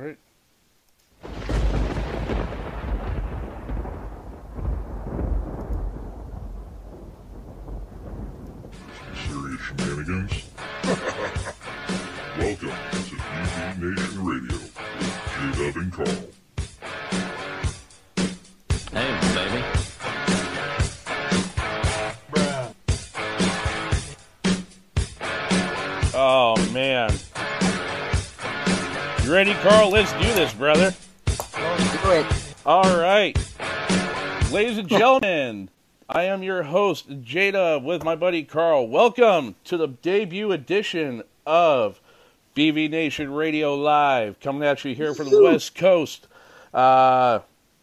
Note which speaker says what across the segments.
Speaker 1: right.
Speaker 2: Serious shenanigans? Welcome to BV Nation Radio with J-Dub and Carl.
Speaker 1: Ready, Carl? Let's do this, brother.
Speaker 3: Don't do it.
Speaker 1: All right. Ladies and gentlemen, I am your host, Jada, with my buddy Carl. Welcome to the debut edition of BV Nation Radio Live, coming at you here from the West Coast. Uh,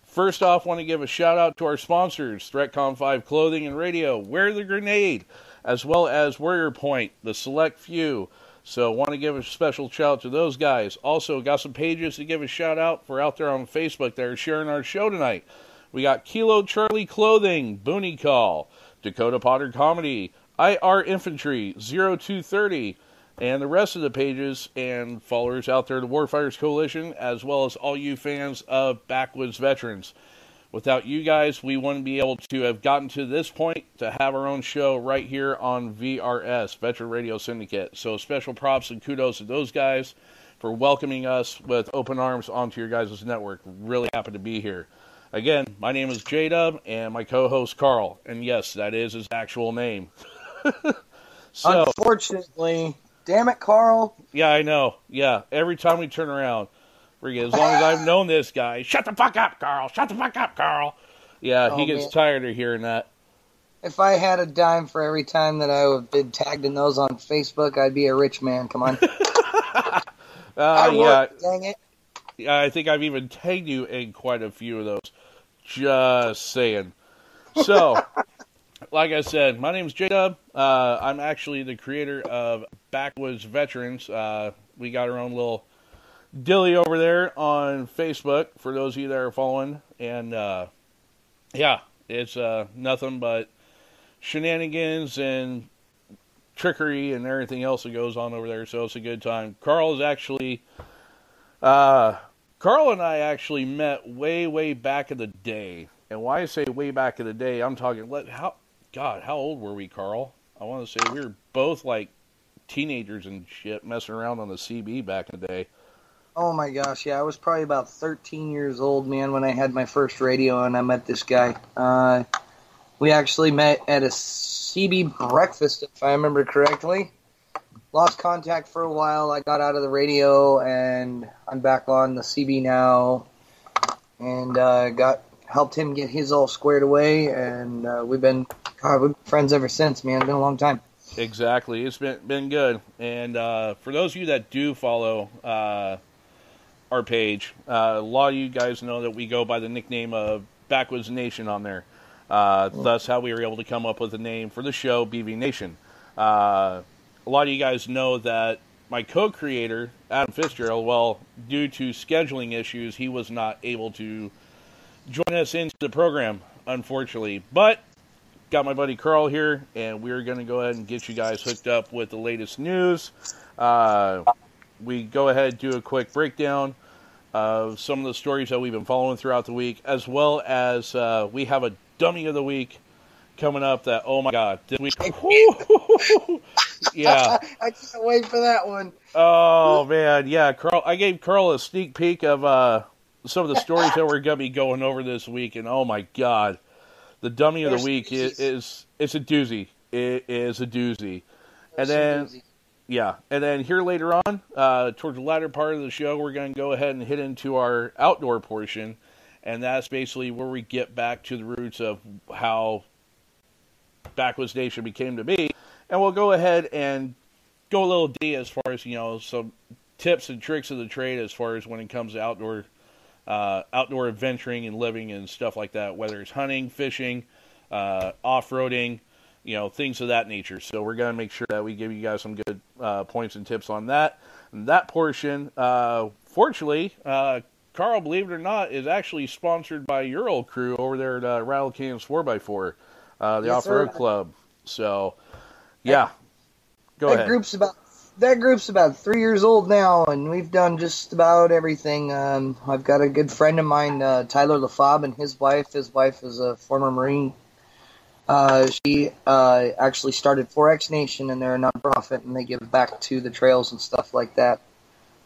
Speaker 1: first off, want to give a shout out to our sponsors, ThreatCon 5 Clothing and Radio, Wear the Grenade, as well as Warrior Point, the Select Few. So, want to give a special shout out to those guys. Also, got some pages to give a shout out for out there on Facebook that are sharing our show tonight. We got Kilo Charlie Clothing, Booney Call, Dakota Potter Comedy, IR Infantry, 0230, and the rest of the pages and followers out there, the Warfighters Coalition, as well as all you fans of Backwoods Veterans. Without you guys, we wouldn't be able to have gotten to this point to have our own show right here on VRS, Veteran Radio Syndicate. So special props and kudos to those guys for welcoming us with open arms onto your guys' network. Really happy to be here. Again, my name is J Dub and my co host Carl. And yes, that is his actual name. so,
Speaker 3: Unfortunately, damn it, Carl.
Speaker 1: yeah, I know. Yeah, every time we turn around, as long as I've known this guy, shut the fuck up, Carl. Shut the fuck up, Carl. Yeah, he
Speaker 3: Oh,
Speaker 1: gets
Speaker 3: man.
Speaker 1: tired of hearing that.
Speaker 3: If I had a dime for every time that I have been tagged in those on Facebook, I'd be a rich man. Come on.
Speaker 1: Uh,
Speaker 3: I would,
Speaker 1: yeah,
Speaker 3: dang it.
Speaker 1: Yeah, I think I've even tagged you in quite a few of those. Just saying. So, like I said, my name's J Dub. Uh, I'm actually the creator of Backwoods Veterans. Uh, we got our own little dilly over there on Facebook for those of you that are following. And uh, yeah, it's uh, nothing but shenanigans and trickery and everything else that goes on over there. So it's a good time. Carl is actually. Uh, Carl and I actually met way, way back in the day. And why I say way back in the day, I'm talking, let, how, God, how old were we, Carl? I want to say we were both like teenagers and shit messing around on the CB back in the day.
Speaker 3: Oh my gosh, yeah, I was probably about 13 years old, man, when I had my first radio and I met this guy. Uh, we actually met at a CB breakfast, if I remember correctly. Lost contact for a while. I got out of the radio and I'm back on the CB now, and uh, got helped him get his all squared away, and uh, we've been God, we've been friends ever since, man. It's been a long time.
Speaker 1: Exactly. It's been been good. And uh, for those of you that do follow uh, our page, uh, a lot of you guys know that we go by the nickname of Backwoods Nation on there. Uh, thus, how we were able to come up with the name for the show, BV Nation. Uh, a lot of you guys know that my co-creator, Adam Fitzgerald, well, due to scheduling issues, he was not able to join us into the program, unfortunately. But got my buddy Carl here, and we're going to go ahead and get you guys hooked up with the latest news. Uh, we go ahead and do a quick breakdown of some of the stories that we've been following throughout the week, as well as uh, we have a dummy of the week coming up. That oh my god, this week, yeah.
Speaker 3: I can't wait for that one.
Speaker 1: Oh man, yeah, Carl. I gave Carl a sneak peek of uh, some of the stories that we're gonna be going over this week, and oh my god, the dummy of the week is, is it's a doozy. It is a doozy. And then
Speaker 3: doozy.
Speaker 1: Yeah, and then here later on, uh, towards the latter part of the show, we're going to go ahead and hit into our outdoor portion, and that's basically where we get back to the roots of how Backwoods Nation became to be, and we'll go ahead and go a little D as far as you know some tips and tricks of the trade as far as when it comes to outdoor uh, outdoor adventuring and living and stuff like that, whether it's hunting, fishing, uh, off roading, you know, things of that nature. So we're going to make sure that we give you guys some good uh, points and tips on that. And that portion, uh, fortunately, uh, Carl, believe it or not, is actually sponsored by your old crew over there at uh, Rattle Cans 4x4, uh, the
Speaker 3: Yes,
Speaker 1: Off Road. Club. So, yeah. Go
Speaker 3: that
Speaker 1: ahead.
Speaker 3: group's about that group's about three years old now, and we've done just about everything. Um, I've got a good friend of mine, uh, Tyler LaFob, and his wife. His wife is a former Marine. Uh, she uh, actually started 4X Nation, and they're a nonprofit, and they give back to the trails and stuff like that.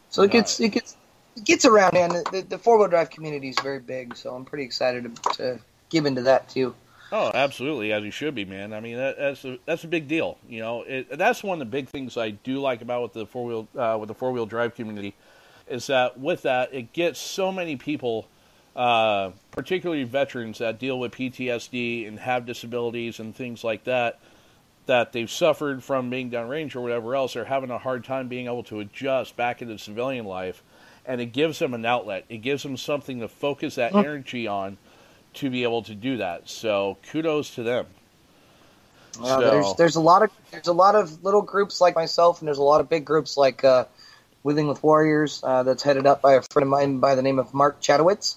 Speaker 3: So it gets it gets it gets around, man. The, the four wheel drive community is very big, so I'm pretty excited to, to give into that too.
Speaker 1: Oh, absolutely, as you should be, man. I mean, that, that's a, that's a big deal. You know, it, that's one of the big things I do like about with the four wheel uh, with the four wheel drive community is that with that it gets so many people, uh, particularly veterans that deal with PTSD and have disabilities and things like that, that they've suffered from being downrange or whatever else, are having a hard time being able to adjust back into civilian life, and it gives them an outlet. It gives them something to focus that energy on to be able to do that. So kudos to them.
Speaker 3: Well,
Speaker 1: So-
Speaker 3: there's there's a lot of there's a lot of little groups like myself, and there's a lot of big groups like uh, Withing with Warriors uh, that's headed up by a friend of mine by the name of Mark Chatowitz.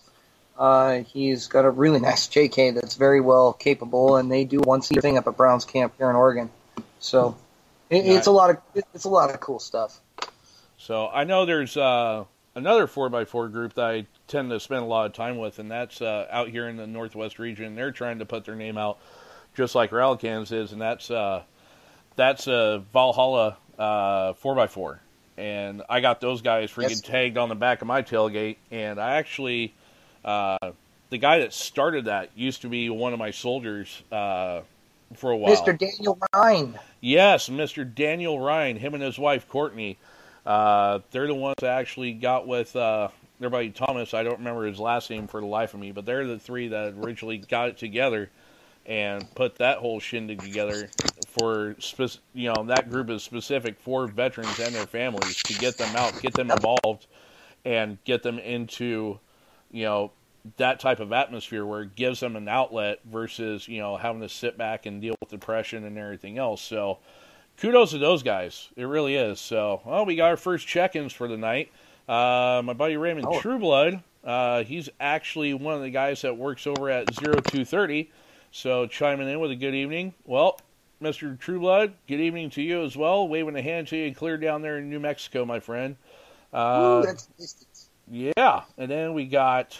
Speaker 3: Uh, he's got a really nice JK that's very well capable, and they do a once year thing up at Browns Camp here in Oregon. So it, it's a lot of it's a lot of cool stuff.
Speaker 1: So I know there's uh, another four x four group that I tend to spend a lot of time with, and that's uh, out here in the Northwest region. They're trying to put their name out, just like Rattle Cans is, and that's uh, that's uh, Valhalla four x four. And I got those guys freaking
Speaker 3: Yes.
Speaker 1: tagged on the back of my tailgate, and I actually, uh, the guy that started that used to be one of my soldiers uh, for a while.
Speaker 3: Mr. Daniel Ryan.
Speaker 1: Yes, Mr. Daniel Ryan, him and his wife Courtney. Uh, they're the ones that actually got with uh, their buddy Thomas. I don't remember his last name for the life of me, but they're the three that originally got it together and put that whole shindig together for spec- you know that group is specific for veterans and their families to get them out, get them involved, and get them into you know that type of atmosphere where it gives them an outlet versus you know having to sit back and deal with depression and everything else. So kudos to those guys. It really is. So well, we got our first check-ins for the night. Uh, my buddy Raymond
Speaker 3: Oh.
Speaker 1: Trueblood. Uh, he's actually one of the guys that works over at 0230. So chiming in with a good evening. Well, Mr. Trueblood, good evening to you as well. Waving a hand to you clear down there in New Mexico, my friend. Uh,
Speaker 3: Ooh, that's distance.
Speaker 1: Yeah, and then we got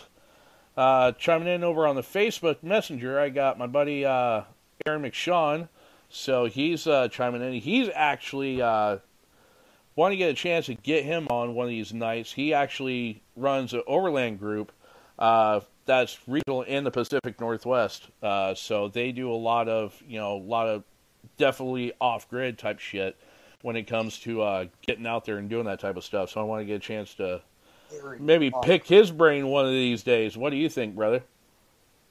Speaker 1: uh, chiming in over on the Facebook Messenger. I got my buddy uh, Aaron McShawn, so he's uh, chiming in. He's actually uh, want to get a chance to get him on one of these nights. He actually runs an overland group uh, that's regional in the Pacific Northwest. Uh, so they do a lot of you know a lot of definitely off grid type shit when it comes to uh, getting out there and doing that type of stuff. So I want to get a chance to maybe
Speaker 3: awesome.
Speaker 1: pick his brain one of these days. What do you think, brother?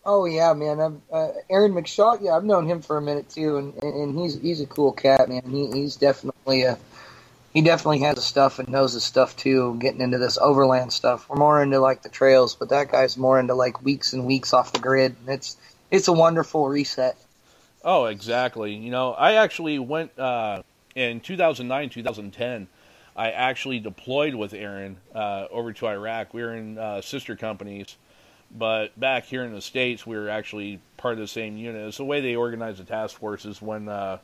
Speaker 3: Oh yeah, man. Uh, Aaron McShaw. Yeah, I've known him for a minute too, and, and, he's he's a cool cat, man. He he's definitely a he definitely has his stuff and knows his stuff too. Getting into this overland stuff, we're more into like the trails, but that guy's more into like weeks and weeks off the grid. And it's it's a wonderful reset.
Speaker 1: Oh, exactly. You know, I actually went uh, in 2009, 2010. I actually deployed with Aaron uh, over to Iraq. We were in uh, sister companies, but back here in the states, we were actually part of the same unit. It's the way they organize the task forces when uh,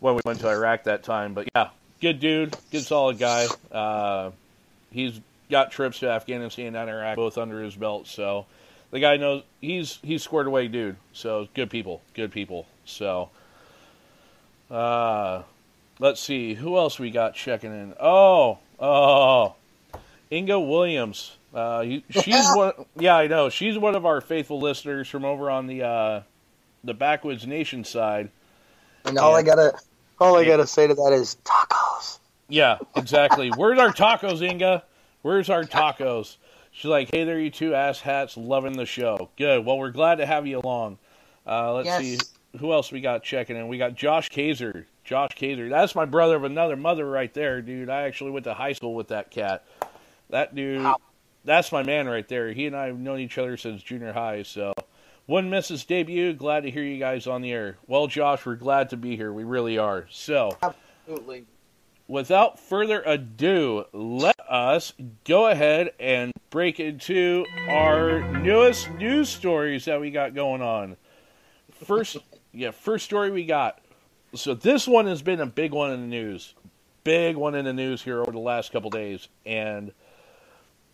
Speaker 1: when we went to Iraq that time. But yeah, good dude, good solid guy. Uh, he's got trips to Afghanistan and Iraq both under his belt, so the guy knows he's he's squared away dude. So good people, good people. So uh let's see who else we got checking in. Oh, oh, Inga Williams. Uh, you- she's one. Yeah, I know. She's one of our faithful listeners from over on the uh, the Backwoods Nation side.
Speaker 3: And all
Speaker 1: Yeah.
Speaker 3: I gotta all I gotta say to that is tacos.
Speaker 1: Yeah, exactly. Where's our tacos, Inga? Where's our tacos? She's like, hey there, you two ass hats, loving the show. Good. Well, we're glad to have you along. Uh, let's
Speaker 3: Yes.
Speaker 1: see who else we got checking in. We got Josh Kaiser. Josh Kaiser. That's my brother of another mother right there, dude. I actually went to high school with that cat. That dude,
Speaker 3: Wow.
Speaker 1: that's my man right there. He and I have known each other since junior high, so. Wouldn't miss his debut. Glad to hear you guys on the air. Well, Josh, we're glad to be here. We really are. So,
Speaker 3: Absolutely.
Speaker 1: without further ado, let us go ahead and break into our newest news stories that we got going on. First, yeah, first story we got. So this one has been a big one in the news. big one in the news here over the last couple days, and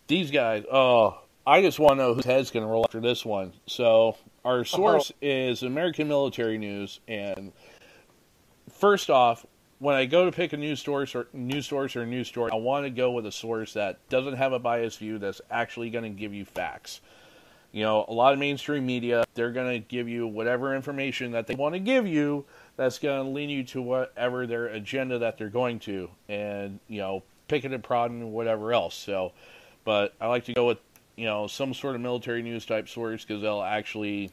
Speaker 1: these guys. Oh, I just want to know whose head's going to roll after this one. So our uh-huh. source is American Military News, and first off, when I go to pick a news source or news source or a news story, I want to go with a source that doesn't have a biased view that's actually going to give you facts. You know, a lot of mainstream media, they're going to give you whatever information that they want to give you that's going to lean you to whatever their agenda that they're going to, and you know, picking and prodding and whatever else. So, but I like to go with you know some sort of military news type source because they'll actually,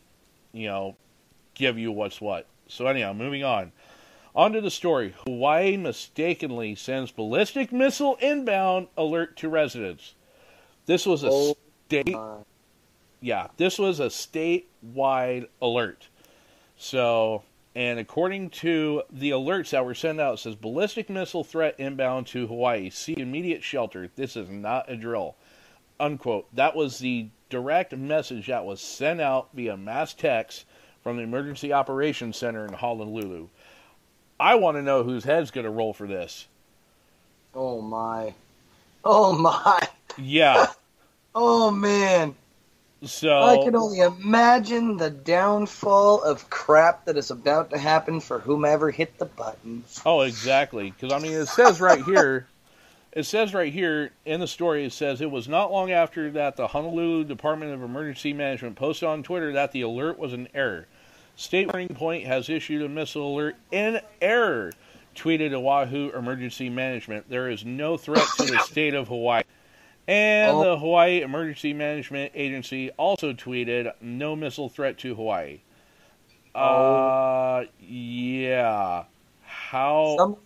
Speaker 1: you know, give you what's what. So anyhow, moving on. On to the story. Hawaii mistakenly sends ballistic missile inbound alert to residents. This was a
Speaker 3: Oh,
Speaker 1: state
Speaker 3: my.
Speaker 1: yeah, this was a statewide alert. So, and according to the alerts that were sent out, it says ballistic missile threat inbound to Hawaii. See immediate shelter. This is not a drill. Unquote. That was the direct message that was sent out via mass text from the Emergency Operations Center in Honolulu. I want to know whose head's going to roll for this.
Speaker 3: Oh my. Oh my.
Speaker 1: Yeah.
Speaker 3: Oh man.
Speaker 1: So
Speaker 3: I can only imagine the downfall of crap that is about to happen for whomever hit the button.
Speaker 1: Oh, exactly. Because I mean, it says right here, it says right here in the story, it says it was not long after that the Honolulu Department of Emergency Management posted on Twitter that the alert was an error. State Warning Point has issued a missile alert in error. Tweeted Oahu Emergency Management. There is no threat to the state of Hawaii. And
Speaker 3: Oh.
Speaker 1: the Hawaii Emergency Management Agency also tweeted no missile threat to Hawaii. Uh, yeah. How?
Speaker 3: Some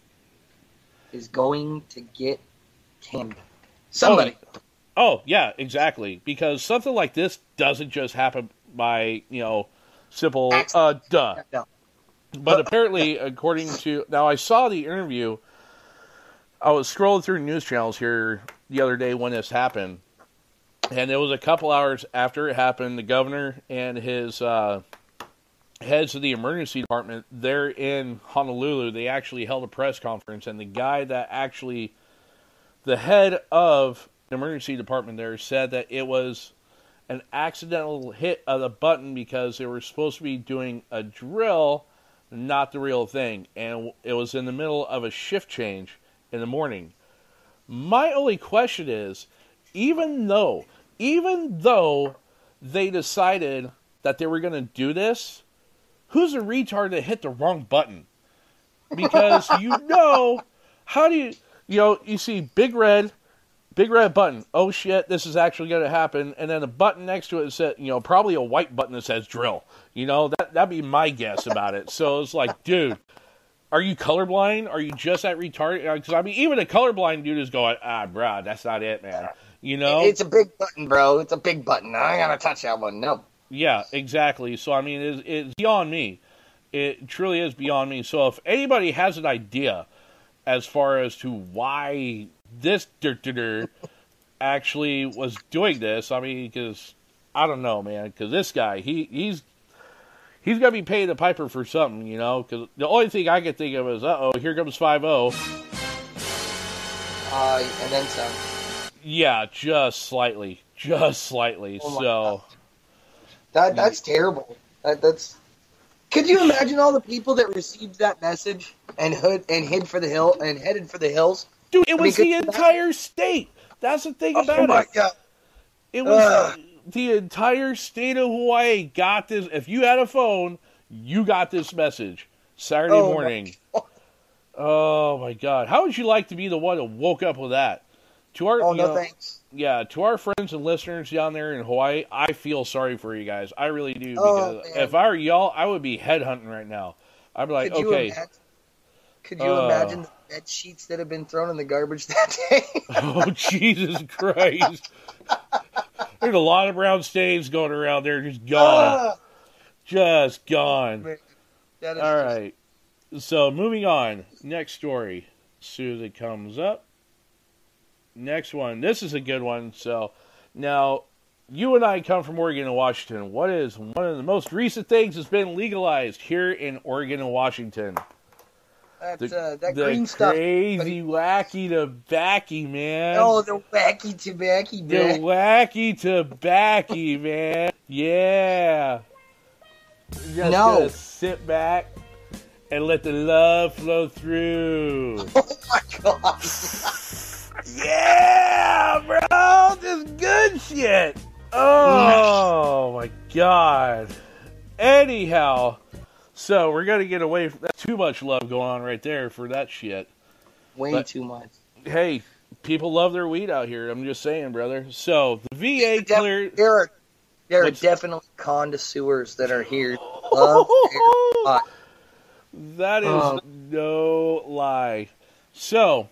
Speaker 3: is going to get canned. Somebody.
Speaker 1: Oh, yeah, exactly. Because something like this doesn't just happen by, you know, simple uh duh.
Speaker 3: No.
Speaker 1: But apparently, according to now, I saw the interview. I was scrolling through news channels here the other day when this happened, and it was a couple hours after it happened. The governor and his uh, heads of the emergency department there in Honolulu, they actually held a press conference, and the guy that actually, the head of the emergency department there, said that it was an accidental hit of the button because they were supposed to be doing a drill, not the real thing. And it was in the middle of a shift change in the morning. My only question is even though, even though they decided that they were going to do this, who's a retard that hit the wrong button? Because you know, how do you, you know, you see big red, big red button. Oh shit, this is actually going to happen. And then a button next to it said, you know, probably a white button that says drill. You know, that that'd be my guess about it. So it's like, dude, are you colorblind? Are you just that retarded? Because I mean, even a colorblind dude is going, ah, bro, that's not it, man. You know,
Speaker 3: It's a big button, bro. It's a big button. I ain't gonna touch that one. No.
Speaker 1: yeah, exactly. So I mean, it's, it's beyond me. It truly is beyond me. So if anybody has an idea as far as to why this actually was doing this, I mean, because I don't know, man. Because this guy, he he's he's gonna be paying the piper for something, you know. Because the only thing I could think of is, uh oh, here comes five zero.
Speaker 3: Uh, and then some.
Speaker 1: Yeah, just slightly, just slightly.
Speaker 3: Oh
Speaker 1: so.
Speaker 3: That that's terrible. That that's. Could you imagine all the people that received that message and hood and hid for the hill and headed for the hills?
Speaker 1: Dude, it
Speaker 3: I mean,
Speaker 1: was
Speaker 3: could
Speaker 1: the entire state. That's the thing about
Speaker 3: oh my
Speaker 1: it.
Speaker 3: god!
Speaker 1: It was. The entire state of Hawaii got this. If you had a phone, you got this message Saturday
Speaker 3: Oh my
Speaker 1: morning. Oh my God! How would you like to be the one that woke up with that? To our,
Speaker 3: Oh no,
Speaker 1: know,
Speaker 3: thanks.
Speaker 1: yeah, to our friends and listeners down there in Hawaii, I feel sorry for you guys. I really do
Speaker 3: Oh,
Speaker 1: because
Speaker 3: man.
Speaker 1: if I were y'all, I would be headhunting right now. I'd be like,
Speaker 3: could you
Speaker 1: okay,
Speaker 3: imagine? Could you
Speaker 1: Uh.
Speaker 3: imagine the bed sheets that have been thrown in the garbage that day?
Speaker 1: oh Jesus Christ! There's a lot of brown stains going around there, just gone,
Speaker 3: Ah,
Speaker 1: just gone.
Speaker 3: man. That is
Speaker 1: All
Speaker 3: just-
Speaker 1: right. So moving on. Next story. As soon as it comes up. Next one. This is a good one. So now you and I come from Oregon and Washington. What is one of the most recent things that's been legalized here in Oregon and Washington?
Speaker 3: That
Speaker 1: The,
Speaker 3: uh, that
Speaker 1: the
Speaker 3: green stuff.
Speaker 1: crazy wacky tobacco, man.
Speaker 3: Oh, the wacky tobacco, man.
Speaker 1: the wacky tobacco, man. Yeah. Just
Speaker 3: No.
Speaker 1: sit back and let the love flow through.
Speaker 3: Oh my god.
Speaker 1: Yeah, bro, this good shit. Oh my god. Anyhow, so we're gonna get away from that's too much love going on right there for that shit.
Speaker 3: Way
Speaker 1: But-
Speaker 3: too much.
Speaker 1: Hey, people love their weed out here. I'm just saying, brother. So the VA
Speaker 3: Def-
Speaker 1: cleared.
Speaker 3: There are there are definitely connoisseurs that are here.
Speaker 1: That is
Speaker 3: Oh.
Speaker 1: no lie. So,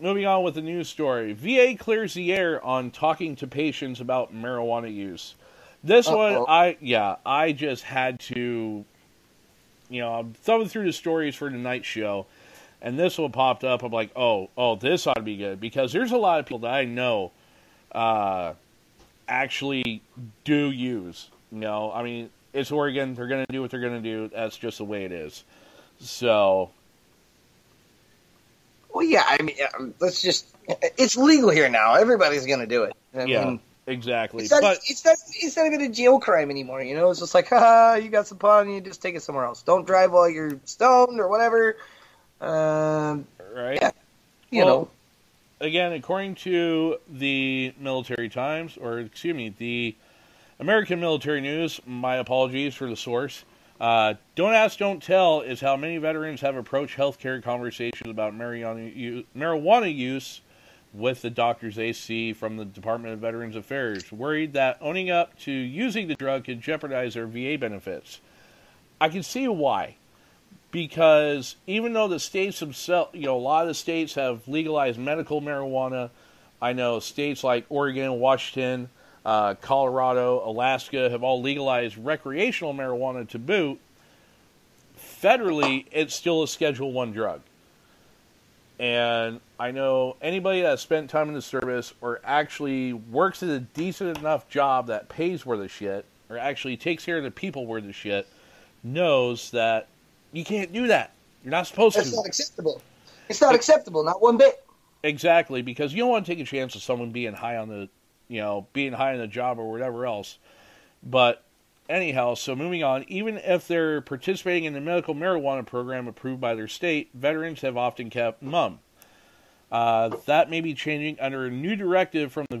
Speaker 1: moving on with the news story. VA clears the air on talking to patients about marijuana use. This one,
Speaker 3: Uh-oh.
Speaker 1: I yeah, I just had to, you know, I'm thumbing through the stories for tonight's show, and this one popped up. I'm like, oh, oh, this ought to be good because there's a lot of people that I know, uh, actually do use. You know, I mean, it's Oregon. They're going to do what they're going to do. That's just the way it is. So,
Speaker 3: Well, yeah. I mean, let's just. It's legal here now. Everybody's gonna do it. I
Speaker 1: yeah,
Speaker 3: mean,
Speaker 1: exactly.
Speaker 3: it's not,
Speaker 1: But
Speaker 3: it's not. It's not even a jail crime anymore. You know, it's just like, ha, you got some pot, and you just take it somewhere else. Don't drive while you're stoned or whatever. Um,
Speaker 1: right.
Speaker 3: Yeah. you
Speaker 1: Well,
Speaker 3: know,
Speaker 1: again, according to the Military Times, or excuse me, the American Military News, my apologies for the source. Uh, don't ask, don't tell is how many veterans have approached healthcare conversations about marijuana use, marijuana use with the doctors see from the Department of Veterans Affairs, worried that owning up to using the drug could jeopardize their VA benefits. I can see why because even though the states themselves, you know, a lot of the states have legalized medical marijuana. I know states like Oregon, Washington, uh, Colorado, Alaska have all legalized recreational marijuana to boot. Federally, it's still a Schedule One drug, and I know anybody that spent time in the service or actually works at a decent enough job that pays worth of shit or actually takes care of the people worth of shit knows that you can't do that. You're not supposed
Speaker 3: that's
Speaker 1: to.
Speaker 3: That's not acceptable. It's not acceptable, not one bit.
Speaker 1: Exactly, because you don't want to take a chance of someone being high on the, you know, being high on the job or whatever else. But anyhow, so moving on, even if they're participating in the medical marijuana program approved by their state, veterans have often kept mum. Uh, that may be changing under a new directive from the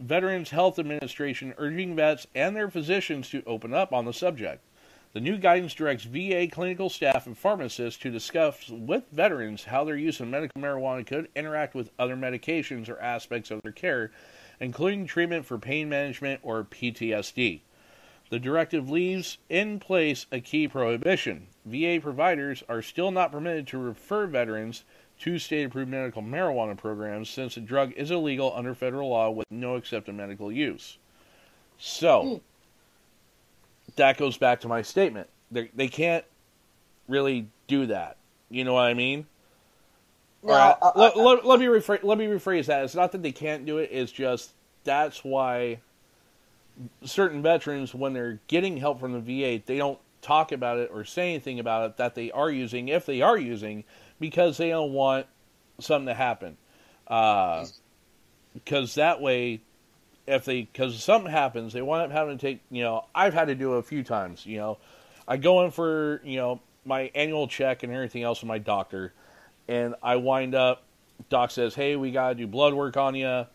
Speaker 1: Veterans Health Administration urging vets and their physicians to open up on the subject. The new guidance directs VA clinical staff and pharmacists to discuss with veterans how their use of medical marijuana could interact with other medications or aspects of their care, including treatment for pain management or PTSD. The directive leaves in place a key prohibition. VA providers are still not permitted to refer veterans to state approved medical marijuana programs since the drug is illegal under federal law with no accepted medical use. So, that goes back to my statement. They, they can't really do that. You know what I mean?
Speaker 3: No,
Speaker 1: right,
Speaker 3: uh,
Speaker 1: let, let, let me rephrase, let me rephrase that. It's not that they can't do it. It's just that's why certain veterans, when they're getting help from the VA, they don't talk about it or say anything about it that they are using, if they are using, because they don't want something to happen. Uh, because that way, if they because something happens, they wind up having to take. You know, I've had to do it a few times. You know, I go in for you know my annual check and everything else with my doctor, and I wind up. Doc says, "Hey, we gotta do blood work on you.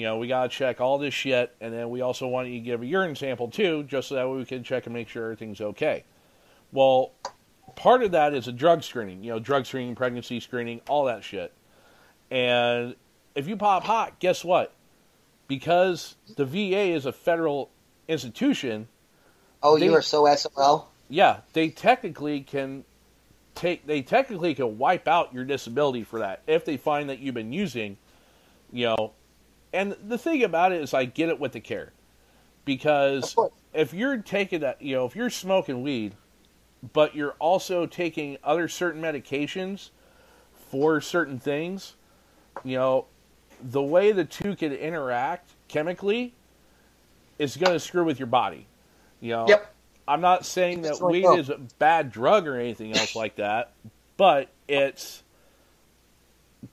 Speaker 1: You know, we gotta check all this shit, and then we also want you to give a urine sample too, just so that way we can check and make sure everything's okay." Well, part of that is a drug screening. You know, drug screening, pregnancy screening, all that shit. And if you pop hot, guess what? Because the VA is a federal institution,
Speaker 3: oh,
Speaker 1: they-
Speaker 3: you are so SOL.
Speaker 1: yeah, they technically can take they technically can wipe out your disability for that if they find that you've been using, you know. And the thing about it is I get it with the care. Because if you're taking that, you know, if you're smoking weed, but you're also taking other certain medications for certain things, you know, the way the two can interact chemically is going to screw with your body. You know,
Speaker 3: Yep.
Speaker 1: I'm not saying that weed
Speaker 3: no.
Speaker 1: is a bad drug or anything else like that, but it's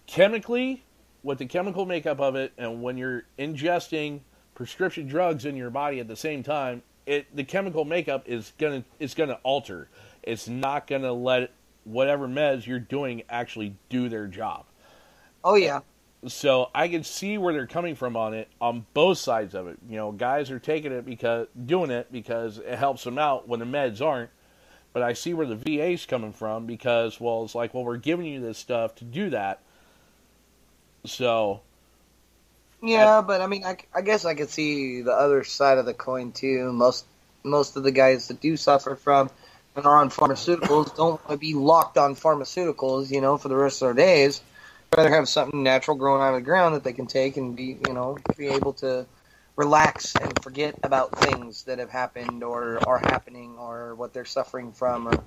Speaker 1: chemically with the chemical makeup of it, and when you're ingesting prescription drugs in your body at the same time, it the chemical makeup is gonna it's gonna alter. It's not gonna let whatever meds you're doing actually do their job.
Speaker 3: Oh yeah.
Speaker 1: So I can see where they're coming from on it on both sides of it. You know, guys are taking it because doing it because it helps them out when the meds aren't. But I see where the VA's coming from because well, it's like well we're giving you this stuff to do that. So
Speaker 3: Yeah, but I mean, I, I guess I could see the other side of the coin too. Most most of the guys that do suffer from and are on pharmaceuticals don't want to be locked on pharmaceuticals, you know, for the rest of their days. Rather have something natural growing out of the ground that they can take and be, you know, be able to relax and forget about things that have happened or are happening or what they're suffering from or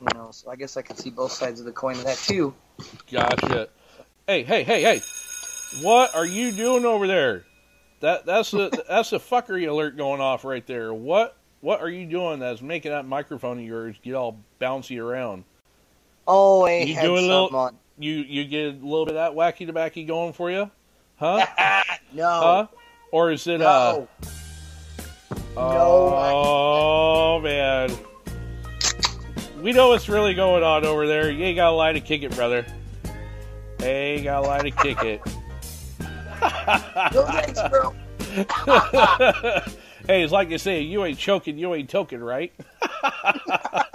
Speaker 3: you know. So I guess I could see both sides of the coin of that too.
Speaker 1: Gotcha. Hey, hey, hey, hey! What are you doing over there? That that's the that's the fuckery alert going off right there. What what are you doing that's making that microphone of yours get all bouncy around?
Speaker 3: Oh, I
Speaker 1: You do a
Speaker 3: something
Speaker 1: little-
Speaker 3: on.
Speaker 1: You you get a little bit of that wacky tobacco going for you, huh?
Speaker 3: no.
Speaker 1: Huh? Or is it uh?
Speaker 3: no. No.
Speaker 1: Oh man, we know what's really going on over there. You ain't got a lie to kick it, brother. Ain't got a lie to kick it.
Speaker 3: No thanks, bro.
Speaker 1: hey, it's like they say, you ain't choking, you ain't toking, right?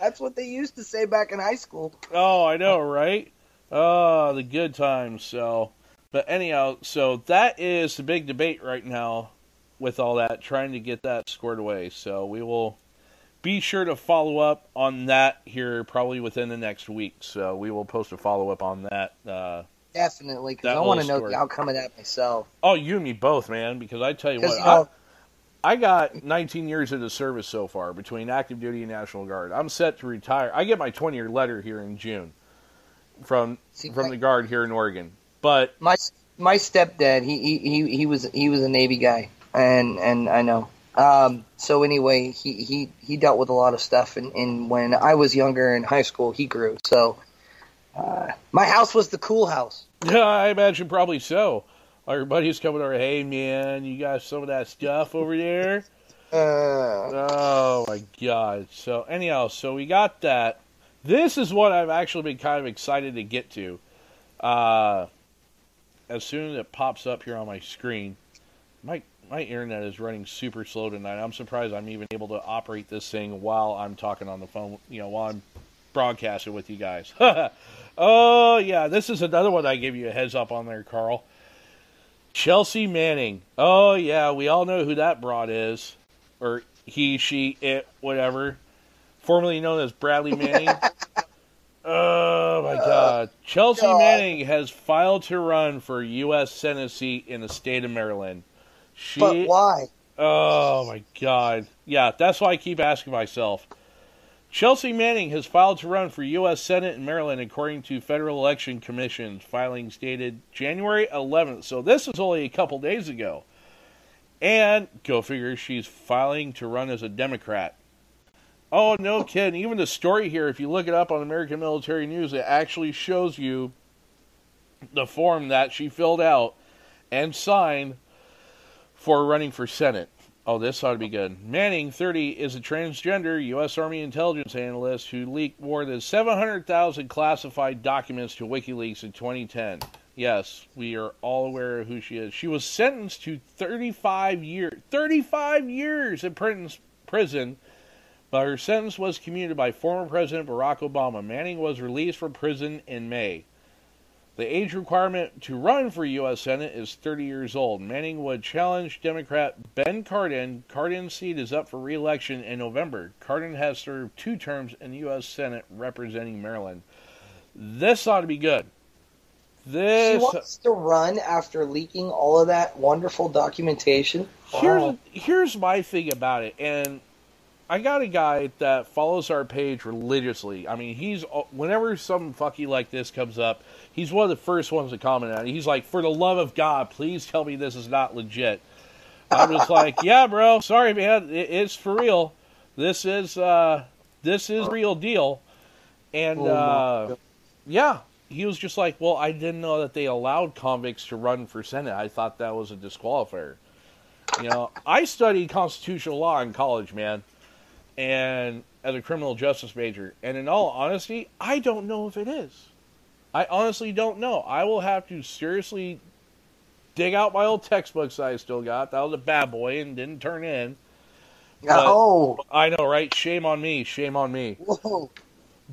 Speaker 3: That's what they used to say back in high school.
Speaker 1: Oh, I know, right? Oh, the good times. So, but anyhow, so that is the big debate right now with all that, trying to get that squared away. So we will be sure to follow up on that here probably within the next week. So we will post a follow up on that. Uh,
Speaker 3: Definitely, because I want to know the outcome of that myself.
Speaker 1: oh, you and me both, man. Because I tell you what,
Speaker 3: you
Speaker 1: I-
Speaker 3: know,
Speaker 1: I got 19 years of the service so far between active duty and National Guard. I'm set to retire. I get my 20 year letter here in June from from the Guard here in Oregon. But
Speaker 3: my my stepdad, he, he he he was he was a Navy guy, and and I know. Um, so anyway, he, he, he dealt with a lot of stuff, and, and when I was younger in high school, he grew. So uh, my house was the cool house.
Speaker 1: yeah, I imagine probably so. Our Everybody's coming over. Hey, man, you got some of that stuff over there?
Speaker 3: Uh,
Speaker 1: Oh my god. So anyhow, so we got that. This is what I've actually been kind of excited to get to. Uh, as soon as it pops up here on my screen, my my internet is running super slow tonight. I'm surprised I'm even able to operate this thing while I'm talking on the phone. You know, while I'm broadcasting with you guys. oh yeah, this is another one I gave you a heads up on there, Carl. Chelsea Manning. Oh yeah, we all know who that broad is or he, she, it, whatever, formerly known as Bradley Manning. oh my God! Chelsea
Speaker 3: God.
Speaker 1: Manning has filed to run for U.S. Senate seat in the state of Maryland. She,
Speaker 3: but why?
Speaker 1: oh my God! Yeah, that's why I keep asking myself. Chelsea Manning has filed to run for U.S. Senate in Maryland, according to Federal Election Commission filings dated January 11th. So this is only a couple days ago. And go figure, she's filing to run as a Democrat. Oh, no kidding. Even the story here, if you look it up on American Military News, it actually shows you the form that she filled out and signed for running for Senate. Oh, this ought to be good. Manning, 30, is a transgender U.S. Army intelligence analyst who leaked more than 700,000 classified documents to WikiLeaks in 2010. Yes, we are all aware of who she is. She was sentenced to 35 years, 35 years in prison, but her sentence was commuted by former President Barack Obama. Manning was released from prison in May. The age requirement to run for U.S. Senate is 30 years old. Manning would challenge Democrat Ben Cardin. Cardin's seat is up for re-election in November. Cardin has served two terms in the U.S. Senate representing Maryland. This ought to be good.
Speaker 3: She
Speaker 1: This
Speaker 3: wants to run after leaking all of that wonderful documentation.
Speaker 1: here's
Speaker 3: Wow.
Speaker 1: here's my thing about it, and I got a guy that follows our page religiously. I mean, he's whenever some fucky like this comes up, he's one of the first ones to comment on it. He's like, "For the love of God, please tell me this is not legit." I'm just like, "Yeah, bro. Sorry, man. It, it's for real. This is uh, this is real deal." And
Speaker 3: Oh,
Speaker 1: uh, yeah, he was just like, well, I didn't know that they allowed convicts to run for Senate. I thought that was a disqualifier. You know, I studied constitutional law in college, man, and as a criminal justice major. And in all honesty, I don't know if it is. I honestly don't know. I will have to seriously dig out my old textbooks I still got. That was a bad boy and didn't turn in. But-
Speaker 3: oh,
Speaker 1: I know, right? Shame on me. Shame on me.
Speaker 3: whoa.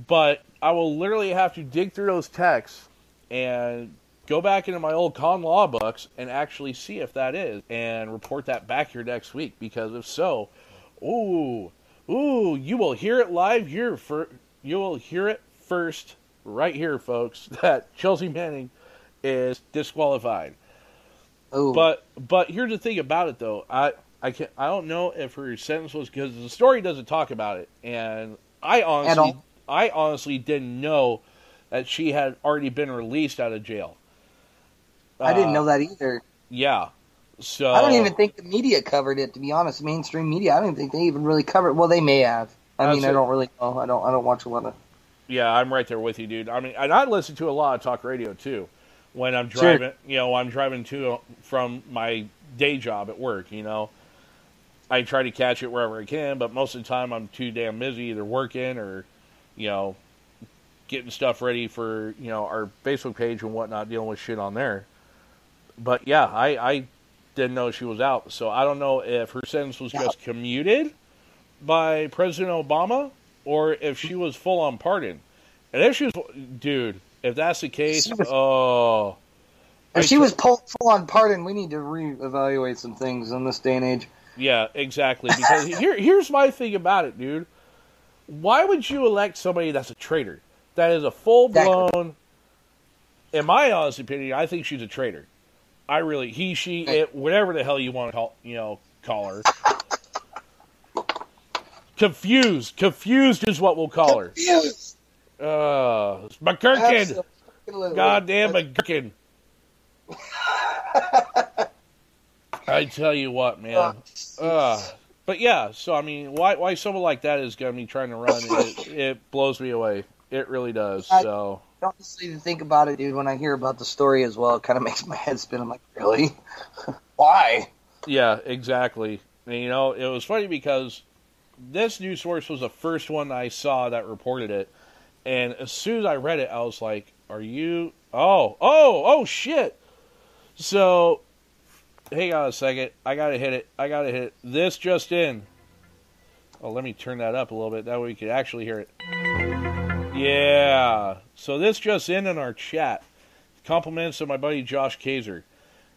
Speaker 1: But I will literally have to dig through those texts and go back into my old con law books and actually see if that is and report that back here next week because if so, ooh, ooh, you will hear it live here for you will hear it first right here folks that Chelsea Manning is disqualified.
Speaker 3: Oh,
Speaker 1: But but here's the thing about it though. I I can I don't know if her sentence was because the story doesn't talk about it, and I honestly. I honestly didn't know that she had already been released out of jail.
Speaker 3: I didn't
Speaker 1: Uh,
Speaker 3: know that either.
Speaker 1: Yeah. So
Speaker 3: I don't even think the media covered it. To be honest, mainstream media, I don't even think they even really covered. It. Well, they may have. I mean, I don't really know. I don't. I don't watch a lot of.
Speaker 1: Yeah, I'm right there with you, dude. I mean, and I listen to a lot of talk radio too when I'm
Speaker 3: Sure.
Speaker 1: driving. You know, I'm driving to from my day job at work. You know, I try to catch it wherever I can, but most of the time I'm too damn busy either working or, you know, getting stuff ready for you know our Facebook page and whatnot, dealing with shit on there. But yeah, I I didn't know she was out, so I don't know if her sentence was
Speaker 3: Yeah.
Speaker 1: just commuted by President Obama or if she was full on pardon. And if she was, dude, if that's the case,
Speaker 3: was-
Speaker 1: oh,
Speaker 3: If
Speaker 1: I
Speaker 3: she
Speaker 1: t-
Speaker 3: was pulled full on pardon, we need to reevaluate some things in this day and age.
Speaker 1: yeah, exactly. Because here, here's my thing about it, dude. Why would you elect somebody that's a traitor? That is a full blown. In my honest opinion, I think she's a traitor. I really, he, she, it, whatever the hell you want to call, you know, call her. confused, confused is what we'll call her.
Speaker 3: Confused.
Speaker 1: Uh, McGurkin. Goddamn McGurkin. I tell you what, man. Uh, but yeah, so I mean, why why someone like that is going to be trying to run? It, it blows me away. It really does.
Speaker 3: I-
Speaker 1: So
Speaker 3: Honestly, to think about it, dude, when I hear about the story as well, it kind of makes my head spin. I'm like, really? Why?
Speaker 1: yeah, exactly. And, you know, it was funny because this news source was the first one I saw that reported it, and as soon as I read it, I was like, "Are you? Oh, oh, oh, shit!" So, hang on a second. I gotta hit it. I gotta hit it. This just in. Oh, let me turn that up a little bit. That way we could actually hear it. Yeah. So this just in in our chat. Compliments of my buddy Josh Kazer.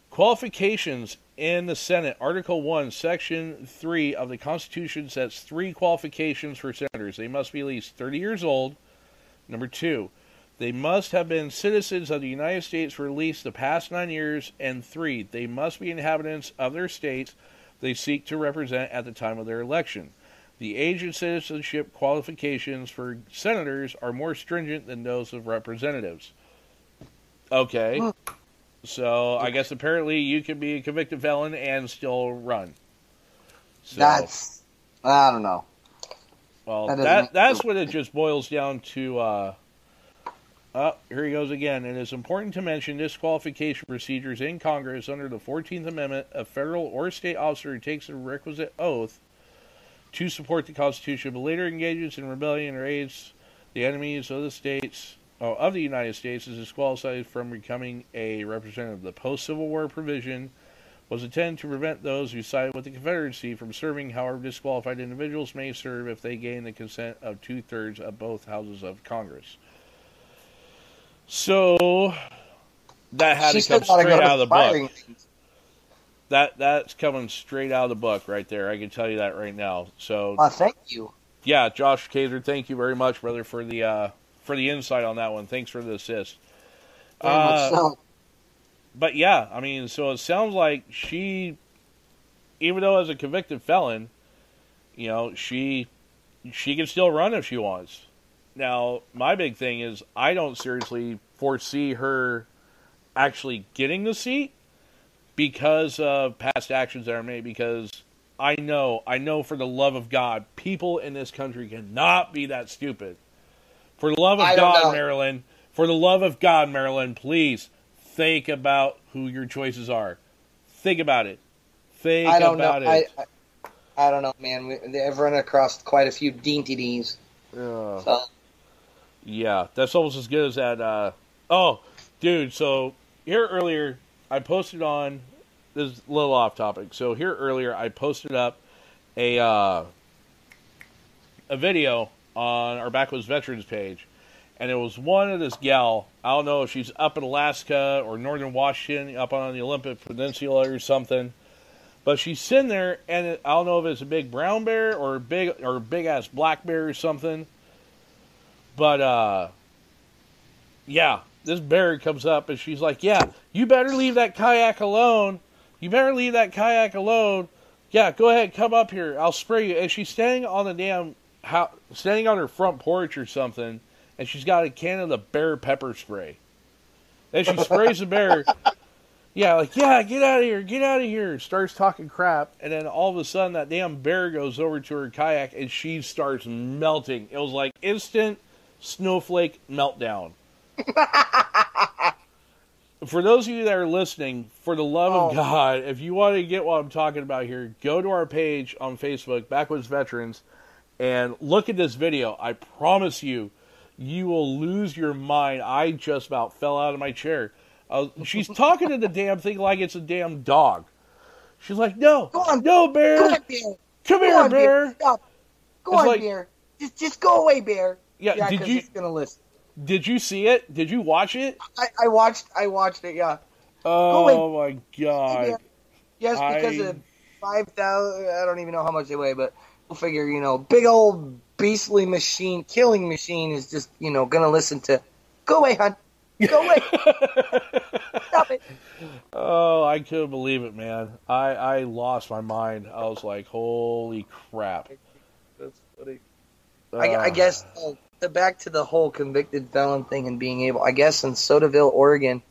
Speaker 1: Qualifications in the Senate. Article 1, Section 3 of the Constitution sets three qualifications for senators. They must be at least 30 years old. Number 2, they must have been citizens of the United States for at least the past nine years. And 3, they must be inhabitants of their states they seek to represent at the time of their election. The age and citizenship qualifications for senators are more stringent than those of representatives. Okay. So I guess apparently you can be a convicted felon and still run. So,
Speaker 3: That's. I don't know.
Speaker 1: well,
Speaker 3: that
Speaker 1: that, that's
Speaker 3: sense.
Speaker 1: what it just boils down to. Uh, oh, here he goes again. It is important to mention disqualification procedures in Congress under the 14th Amendment. A federal or state officer who takes the requisite oath to support the Constitution but later engages in rebellion or aids the enemies of the states oh, of the United States is disqualified from becoming a representative. The post-Civil War provision was intended to prevent those who sided with the Confederacy from serving. However, disqualified individuals may serve if they gain the consent of two-thirds of both houses of Congress. So that had to come straight
Speaker 3: to
Speaker 1: out of the book. That that's coming straight out of the book right there. I can tell you that right now. So
Speaker 3: Uh, thank you.
Speaker 1: yeah, Josh Kazer, thank you very much, brother, for the uh, for the insight on that one. Thanks for the assist.
Speaker 3: Very
Speaker 1: Uh,
Speaker 3: much so.
Speaker 1: But yeah, I mean, so it sounds like she, even though as a convicted felon, you know, she she can still run if she wants. Now, my big thing is I don't seriously foresee her actually getting the seat because of past actions that are made. Because I know, I know for the love of God, people in this country cannot be that stupid For the love of
Speaker 3: I
Speaker 1: God,
Speaker 3: know.
Speaker 1: Maryland. For the love of God, Maryland, please think about who your choices are. Think about it. Think
Speaker 3: I don't know.
Speaker 1: about
Speaker 3: I,
Speaker 1: it.
Speaker 3: I I don't know, man. We, they've run across quite a few dainties.
Speaker 1: Ugh.
Speaker 3: So
Speaker 1: Yeah, that's almost as good as that. Uh, oh, dude, so here earlier, I posted on this is a little off topic. So here earlier, I posted up a uh, a video on our Backwoods Veterans page, and it was one of this gal. I don't know if she's up in Alaska or northern Washington, up on the Olympic Peninsula or something. But she's sitting there, and I don't know if it's a big brown bear or a big or big ass black bear or something. But uh, yeah, this bear comes up, and she's like, "Yeah, you better leave that kayak alone. You better leave that kayak alone. Yeah, go ahead, come up here. I'll spray you." And she's standing on the damn how standing on her front porch or something, and she's got a can of the bear pepper spray. And she sprays the bear. Yeah, like, yeah, get out of here, get out of here. Starts talking crap, and then all of a sudden that damn bear goes over to her kayak and she starts melting. It was like instant snowflake meltdown. for those of you that are listening, for the love of
Speaker 3: Oh.
Speaker 1: God, if you want to get what I'm talking about here, go to our page on Facebook, Backwoods Veterans, and look at this video. I promise you, you will lose your mind. I just about fell out of my chair. Uh, she's talking to the damn thing like it's a damn dog. She's like, "No,
Speaker 3: Go on.
Speaker 1: no, bear,
Speaker 3: go on, bear.
Speaker 1: come
Speaker 3: Go
Speaker 1: here,
Speaker 3: on,
Speaker 1: bear."
Speaker 3: Stop. Go
Speaker 1: It's
Speaker 3: on,
Speaker 1: like-
Speaker 3: bear. Just just go away, bear.
Speaker 1: Yeah,
Speaker 3: Yeah,
Speaker 1: did you
Speaker 3: gonna listen.
Speaker 1: Did you see it? Did you watch it?
Speaker 3: I, I watched. I watched it. Yeah.
Speaker 1: Oh my god!
Speaker 3: Yeah. Yes, because
Speaker 1: I-
Speaker 3: of five thousand. I don't even know how much they weigh, but we'll figure. You know, big old beastly machine, killing machine is just you know gonna listen to. Go away, hon. Go away. Stop it.
Speaker 1: Oh, I couldn't believe it, man. I I lost my mind. I was like, "Holy crap!"
Speaker 3: That's funny. I, I
Speaker 1: Uh,
Speaker 3: guess uh, the back to the whole convicted felon thing and being able. I guess in Sodaville, Oregon,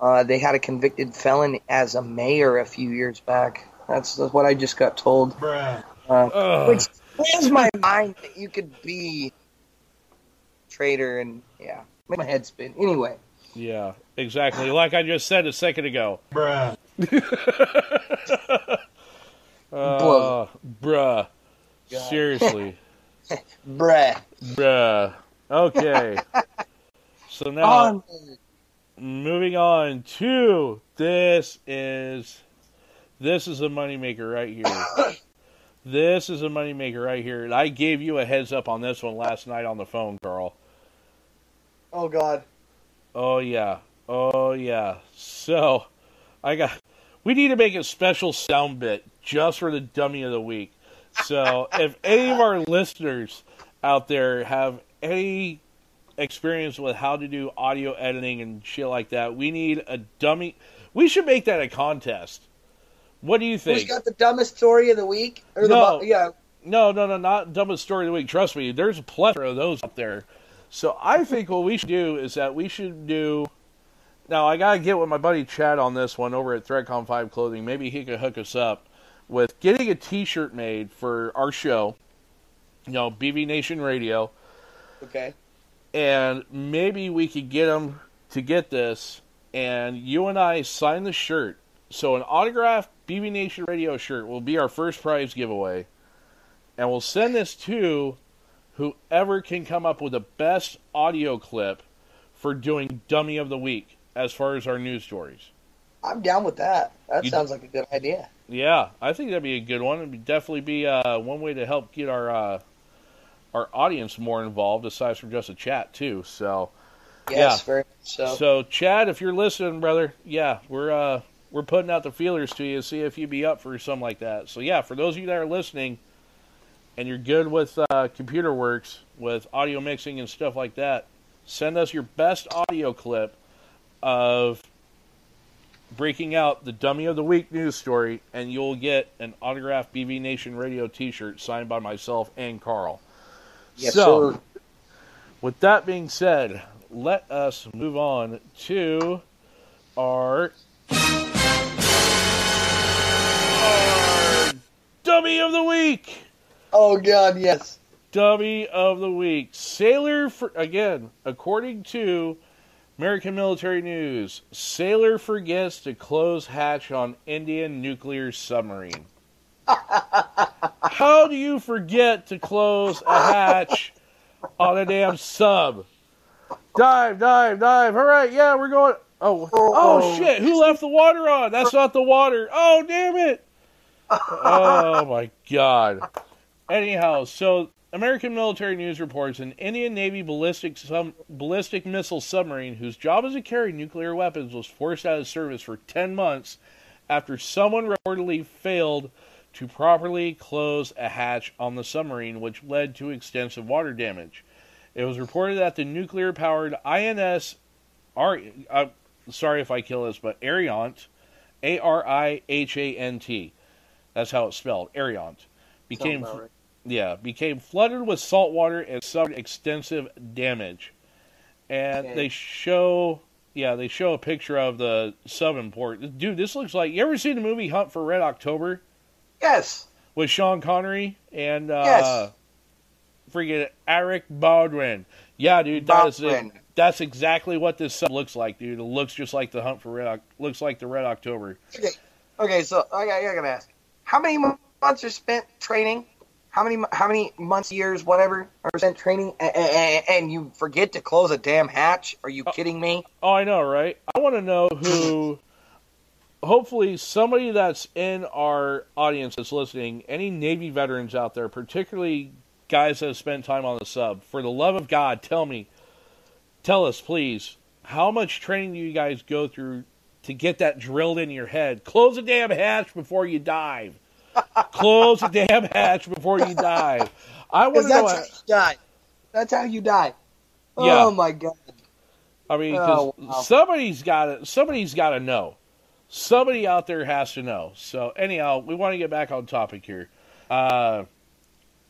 Speaker 3: uh, they had a convicted felon as a mayor a few years back. That's, that's what I just got told. Uh, which blows my mind that you could be traitor and yeah, make my head spin. Anyway,
Speaker 1: Yeah, exactly. Like I just said a second ago.
Speaker 2: Bruh.
Speaker 1: Uh,
Speaker 3: Blow.
Speaker 1: bruh.
Speaker 3: God.
Speaker 1: Seriously.
Speaker 3: bruh.
Speaker 1: bruh. Okay. So now, moving on to this is this is a moneymaker right here. this is a moneymaker right here. And I gave you a heads up on this one last night on the phone, Carl.
Speaker 3: Oh God.
Speaker 1: Oh yeah. Oh yeah. So I got we need to make a special sound bit just for the dummy of the week. So if any of our listeners out there have any experience with how to do audio editing and shit like that, we need a dummy we should make that a contest. What do you
Speaker 3: Who's
Speaker 1: think?
Speaker 3: got the dumbest story of the week? Or the
Speaker 1: No.
Speaker 3: bu- yeah.
Speaker 1: No, no, no, not dumbest story of the week. Trust me, there's a plethora of those out there. So I think what we should do is that we should do. Now I gotta get with my buddy Chad on this one over at Threadcom Five Clothing. Maybe he could hook us up with getting a T-shirt made for our show. You know, BV Nation Radio,
Speaker 3: Okay.
Speaker 1: and maybe we could get them to get this, and you and I sign the shirt. So an autographed BV Nation Radio shirt will be our first prize giveaway, and we'll send this to whoever can come up with the best audio clip for doing Dummy of the Week as far as our news stories.
Speaker 3: I'm down with that. That
Speaker 1: You-
Speaker 3: sounds like a good idea.
Speaker 1: Yeah, I think that'd be a good one. It'd definitely be uh, one way to help get our uh, our audience more involved, aside from just a chat too. So.
Speaker 3: Yes,
Speaker 1: Yeah.
Speaker 3: so.
Speaker 1: So, Chad, if you're listening, brother, yeah, we're uh, we're putting out the feelers to you to see if you'd be up for something like that. So, yeah, for those of you that are listening, and you're good with uh, computer works, with audio mixing and stuff like that, send us your best audio clip of breaking out the Dummy of the Week news story, and you'll get an autographed BV Nation Radio T-shirt signed by myself and Carl.
Speaker 3: yes,
Speaker 1: so,
Speaker 3: sir.
Speaker 1: with that being said, let us move on to our, our dummy of the week.
Speaker 3: Oh God, yes.
Speaker 1: dummy of the week. Sailor, for, again, according to American Military News, sailor forgets to close hatch on Indian nuclear submarine. How do you forget to close a hatch on a damn sub? Dive, dive, dive. All right, yeah, we're going. Oh, oh shit! Who left the water on? That's not the water. Oh, damn it! Oh my god. Anyhow, so American Military News reports an Indian Navy ballistic sub- ballistic missile submarine whose job is to carry nuclear weapons was forced out of service for 10 months after someone reportedly failed to properly close a hatch on the submarine, which led to extensive water damage. It was reported that the nuclear powered INS, R, uh, sorry if I kill this, but Arihant, A R I H A N T, that's how it's spelled, Arihant, became
Speaker 3: right.
Speaker 1: Yeah, became flooded with salt water and suffered extensive damage. And
Speaker 3: Okay.
Speaker 1: they show, yeah, they show a picture of the sub import. Dude, this looks like you ever seen the movie Hunt for Red October
Speaker 3: Yes.
Speaker 1: with Sean Connery and uh,
Speaker 3: Yes.
Speaker 1: freaking Alec Baldwin? Yeah, dude, that is it. That's exactly what this sub looks like, dude. It looks just like the Hunt for Red. Looks like the Red October.
Speaker 3: Okay. Okay. So I got, I got to ask, how many months are spent training? How many how many months, years, whatever, are spent training, and, and, and you forget to close a damn hatch? Are you oh. kidding me?
Speaker 1: Oh, I know, right? I want to know who. Hopefully, somebody that's in our audience that's listening, any Navy veterans out there, particularly guys that have spent time on the sub, for the love of God, tell me, tell us, please, how much training do you guys go through to get that drilled in your head? Close the damn hatch before you dive. Close the damn hatch before you dive. I want to know.
Speaker 3: that's how you die. That's how you die.
Speaker 1: Yeah.
Speaker 3: Oh my god.
Speaker 1: I mean,
Speaker 3: Oh, wow.
Speaker 1: somebody's got to somebody's got to know. Somebody out there has to know. So anyhow, we want to get back on topic here. Uh,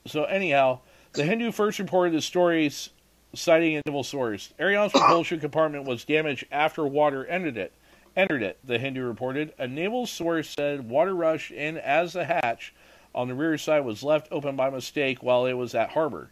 Speaker 1: so anyhow, the Hindu first reported the stories citing a naval source. Arihant's propulsion compartment was damaged after water entered it. Entered it, the Hindu reported. A naval source said water rushed in as the hatch on the rear side was left open by mistake while it was at harbor.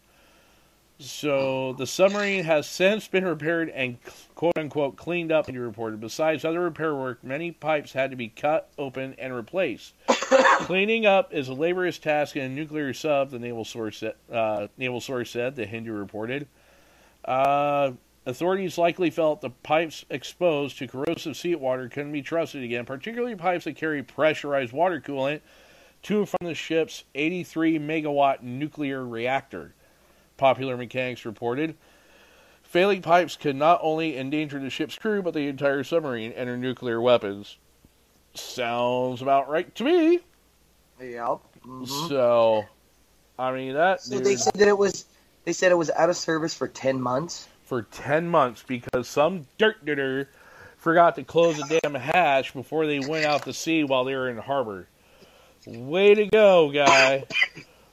Speaker 1: So the submarine has since been repaired and quote unquote cleaned up, he reported. Besides other repair work, many pipes had to be cut open and replaced. Cleaning up is a laborious task in a nuclear sub, the naval source said, uh, naval source said, the Hindu reported. Uh, authorities likely felt the pipes exposed to corrosive seawater couldn't be trusted again, particularly pipes that carry pressurized water coolant to and from the ship's 83 megawatt nuclear reactor. Popular Mechanics reported. Failing pipes could not only endanger the ship's crew, but the entire submarine and her nuclear weapons. Sounds about right to me.
Speaker 3: Yep. Mhm.
Speaker 1: So, I mean, that
Speaker 3: So
Speaker 1: dude,
Speaker 3: they said that it was. They said it was out of service for ten months.
Speaker 1: For 10 months because some dirt ditter forgot to close the damn hatch before they went out to sea while they were in harbor. Way to go, guy.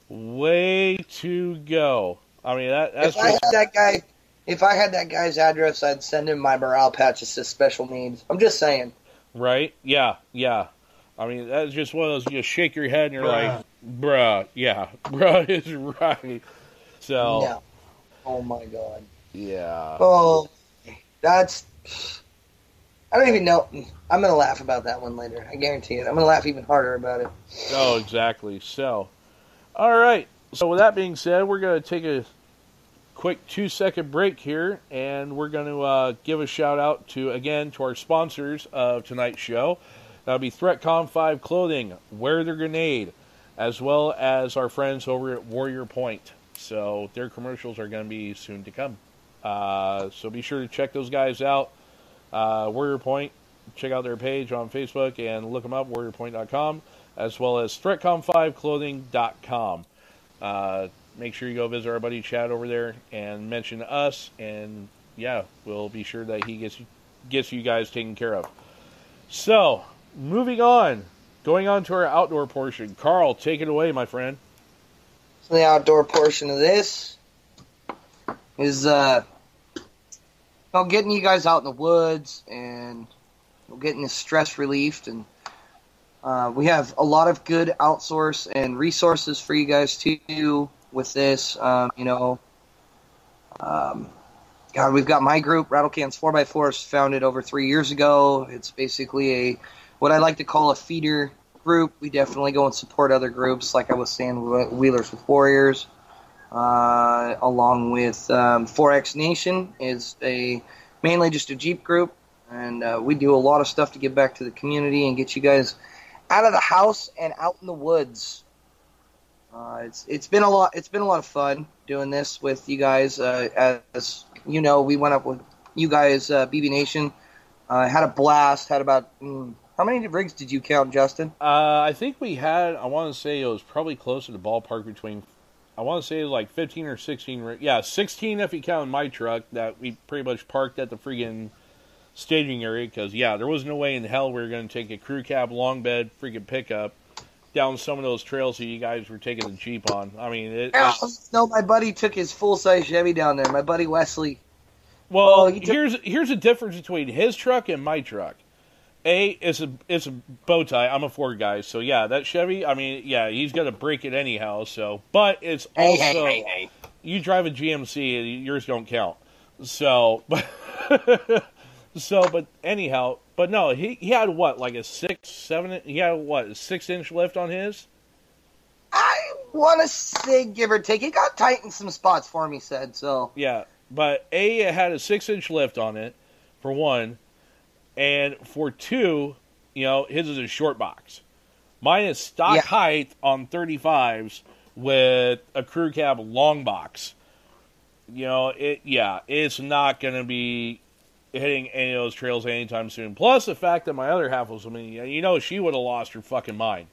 Speaker 1: Way to go. I mean, that, that's
Speaker 3: if I had that guy, if I had that guy's address, I'd send him my morale patch. It says special needs. I'm just saying.
Speaker 1: Right? Yeah, yeah. I mean, that's just one of those you just shake your head and you're like, bruh, yeah, bruh is right. So,
Speaker 3: Yeah. Oh my god.
Speaker 1: Yeah.
Speaker 3: Oh, that's. I don't even know. I'm gonna laugh about that one later. I guarantee it. I'm gonna laugh even harder about it.
Speaker 1: Oh, exactly. So, all right. So, with that being said, we're going to take a quick two second break here, and we're going to uh, give a shout out to, again, to our sponsors of tonight's show. That'll be ThreatCom 5 Clothing, Wear the Grenade, as well as our friends over at Warrior Point. So, their commercials are going to be soon to come. Uh, so, be sure to check those guys out. Uh, Warrior Point, check out their page on Facebook and look them up, warriorpoint.com, as well as threatcom5clothing.com. Uh, make sure you go visit our buddy Chad over there and mention us, and yeah, we'll be sure that he gets gets you guys taken care of. So, moving on, going on to our outdoor portion. Carl, take it away, my friend.
Speaker 3: So the outdoor portion of this is uh, know, getting you guys out in the woods and getting the stress relieved, and uh, we have a lot of good outsource and resources for you guys too. with this. Um, you know, um, God, we've got my group, Rattle Cans 4x4, founded over three years ago. It's basically a what I like to call a feeder group. We definitely go and support other groups, like I was saying, Wheelers with Warriors, uh, along with um, 4X Nation is a mainly just a Jeep group, and uh, we do a lot of stuff to give back to the community and get you guys out of the house and out in the woods. Uh, it's it's been a lot. It's been a lot of fun doing this with you guys. Uh, as you know, we went up with you guys, uh, BV Nation. Uh, had a blast. Had about mm, how many rigs did you count, Justin?
Speaker 1: Uh, I think we had. I want to say it was probably close to the ballpark between. I want to say like fifteen or sixteen. Yeah, sixteen if you count my truck that we pretty much parked at the freaking staging area. Because yeah, there was no way in hell we were going to take a crew cab, long bed, freaking pickup down some of those trails that you guys were taking the jeep on. I mean, it, it-
Speaker 3: No, my buddy took his full size Chevy down there. My buddy Wesley.
Speaker 1: Well,
Speaker 3: Oh, you took-
Speaker 1: here's here's a difference between his truck and my truck. A it's a it's a bow tie. I'm a Ford guy, so yeah, that Chevy. I mean, yeah, he's gonna break it anyhow. So, but it's also
Speaker 3: hey, hey, hey.
Speaker 1: you drive a GMC, and yours don't count. So, but so, but anyhow, but no, he he had what like a six, seven. He had what a six inch lift on his.
Speaker 3: I want to say, give or take, He got tight in some spots for me. Said so.
Speaker 1: Yeah, but A it had a six inch lift on it, for one, and for two, you know, his is a short box. Mine is stock
Speaker 3: Yeah.
Speaker 1: height on 35s with a crew cab long box. You know, it yeah, it's not going to be hitting any of those trails anytime soon. Plus the fact that my other half was, I mean, you know, she would have lost her fucking mind.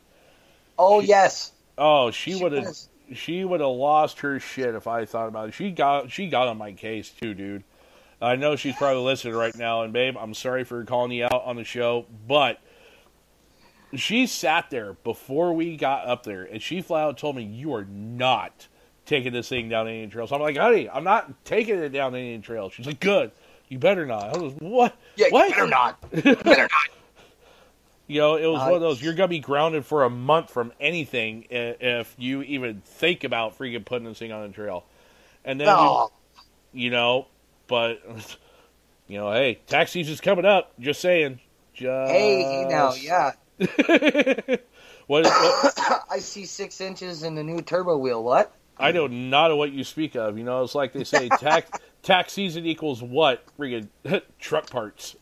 Speaker 3: Oh yes,
Speaker 1: Oh, she,
Speaker 3: She
Speaker 1: would have she would have lost her shit if I thought about it. She got she got on my case too, dude. I know she's probably listening right now, and babe, I'm sorry for calling you out on the show, but she sat there before we got up there, and she flat out told me, "You are not taking this thing down any trails." I'm like, "Honey, I'm not taking it down any trails." She's like, "Good, you better not." I was, "What?
Speaker 3: yeah,
Speaker 1: what?
Speaker 3: you better not. You better not.
Speaker 1: You know, it was one of those. Uh, you're gonna be grounded for a month from anything if you even think about freaking putting this thing on the trail. And then,
Speaker 3: No.
Speaker 1: you know, but you know, hey, tax season's coming up. Just saying. Just
Speaker 3: Hey, now, yeah.
Speaker 1: what, what?
Speaker 3: I see six inches in the new turbo wheel. What?
Speaker 1: I know not of what you speak of. You know, it's like they say, tax tax season equals what? Freaking truck parts.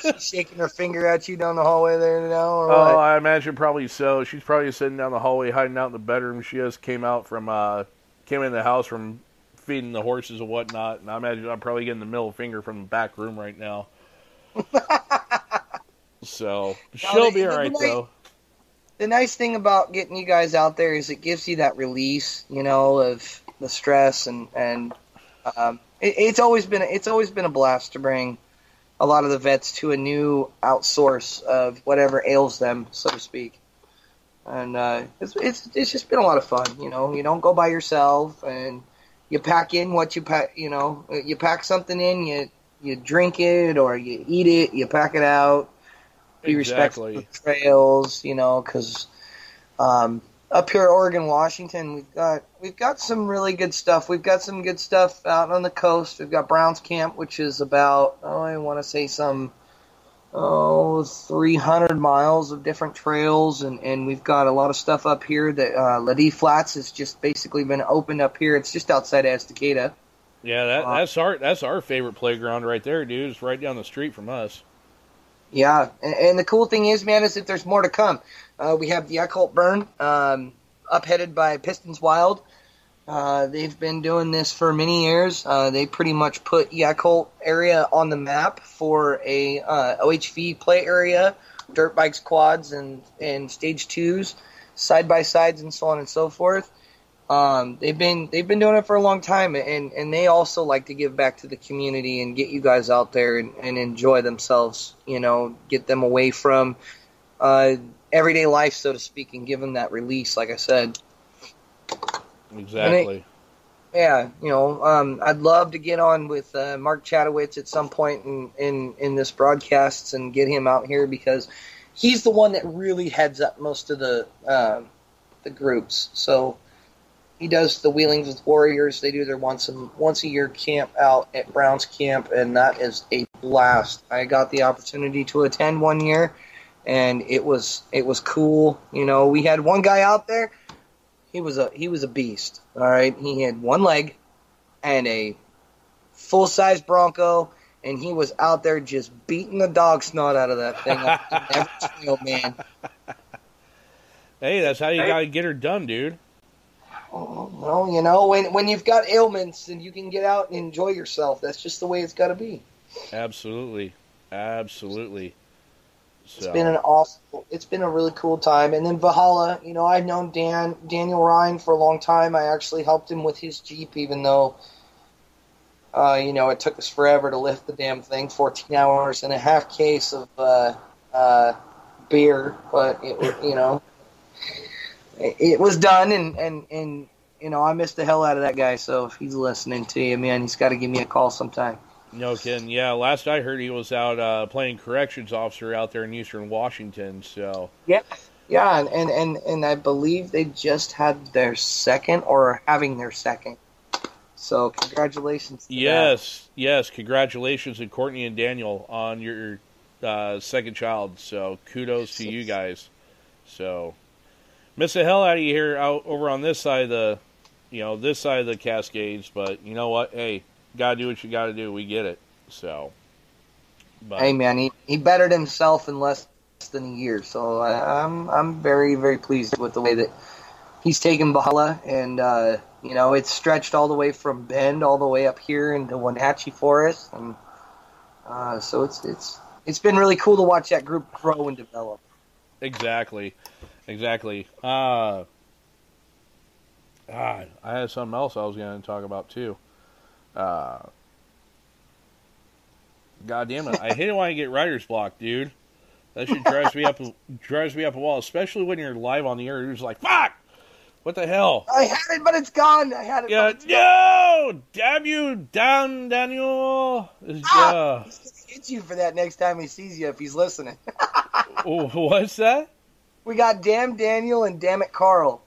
Speaker 3: She's shaking her finger at you down the hallway there now, or
Speaker 1: Oh,
Speaker 3: what?
Speaker 1: I imagine probably so. She's probably sitting down the hallway, hiding out in the bedroom. She just came out from, uh, came in the house from feeding the horses and whatnot. And I imagine I'm probably getting the middle finger from the back room right now. so she'll be all right
Speaker 3: the-
Speaker 1: though.
Speaker 3: the nice thing about getting you guys out there is it gives you that release, you know, of the stress and and um, it, it's always been it's always been a blast to bring a lot of the vets to a new outsource of whatever ails them, so to speak. And uh, it's, it's it's just been a lot of fun, you know. You don't go by yourself, and you pack in what you pack. You know, you pack something in, you you drink it or you eat it, you pack it out be respectful of trails, you know, because um, up here, in Oregon, Washington, we've got we've got some really good stuff. We've got some good stuff out on the coast. We've got Browns Camp, which is about oh, I want to say some oh 300 miles of different trails, and and we've got a lot of stuff up here. That uh, LaDee Flats has just basically been opened up here. It's just outside of Estacada.
Speaker 1: Yeah, that,
Speaker 3: Uh,
Speaker 1: that's our that's our favorite playground right there, dude. It's right down the street from us.
Speaker 3: Yeah, and, and the cool thing is, man, is that there's more to come. Uh, we have the Occult Burn, um, upheaded by Pistons Wild. Uh, they've been doing this for many years. Uh, they pretty much put Yakult area on the map for a uh, OHV play area, dirt bikes, quads, and and stage twos, side by sides, and so on and so forth. Um, they've been they've been doing it for a long time, and, and they also like to give back to the community and get you guys out there and, and enjoy themselves. You know, get them away from uh, everyday life, so to speak, and give them that release. Like I said,
Speaker 1: Exactly.
Speaker 3: yeah, you know, um, I'd love to get on with uh, Mark Chatowitz at some point in, in in this broadcasts and get him out here because he's the one that really heads up most of the uh, the groups. So he does the Wheelers with Warriors. They do their once a once a year camp out at Browns Camp, and that is a blast. I got the opportunity to attend one year, and it was it was cool. You know, we had one guy out there. He was a he was a beast. All right, he had one leg and a full size Bronco, and he was out there just beating the dog snot out of that thing. Every trail, man.
Speaker 1: Hey, that's how you gotta get her done, dude.
Speaker 3: Oh, well, you know, when when you've got ailments and you can get out and enjoy yourself, that's just the way it's got to be.
Speaker 1: Absolutely, absolutely.
Speaker 3: It's
Speaker 1: So,
Speaker 3: been an awesome. It's been a really cool time. And then Valhalla, you know, I've known Dan Daniel Ryan for a long time. I actually helped him with his Jeep, even though, uh, you know, it took us forever to lift the damn thing, 14 hours and a half case of uh, uh, beer. But it, you know, it, it was done, and and and you know, I missed the hell out of that guy. So if he's listening to you, man, he's got to give me a call sometime.
Speaker 1: No kidding. Yeah, last I heard, he was out uh, playing corrections officer out there in Eastern Washington. So,
Speaker 3: Yeah, yeah, and, and, and, and I believe they just had their second or are having their second. So congratulations. To
Speaker 1: yes, yes, congratulations to Courtney and Daniel on your uh, second child. So, kudos to you guys. So, miss the hell out of you here out over on this side of the, you know, this side of the Cascades. But you know what? Hey, gotta do what you gotta do. We get it. So, but.
Speaker 3: Hey man, he, he bettered himself in less than a year. So I, I'm I'm very very pleased with the way that he's taken Valhalla, and uh, you know it's stretched all the way from Bend all the way up here into Wenatchee Forest, and uh, so it's it's it's been really cool to watch that group grow and develop.
Speaker 1: Exactly, exactly. Uh, ah, I had something else I was going to talk about too. Uh, God damn it! I hate it when I get writer's block, dude. That shit drives me up drives me up a wall, especially when you're live on the air. You're just like, "Fuck! What the hell?"
Speaker 3: I had it, but it's gone. I had it.
Speaker 1: Yeah,
Speaker 3: it's gone.
Speaker 1: no! Damn you, down, Daniel.
Speaker 3: Ah!
Speaker 1: uh,
Speaker 3: He's gonna hit you for that next time he sees you if he's listening.
Speaker 1: what's that?
Speaker 3: we got damn Daniel and damn it Carl.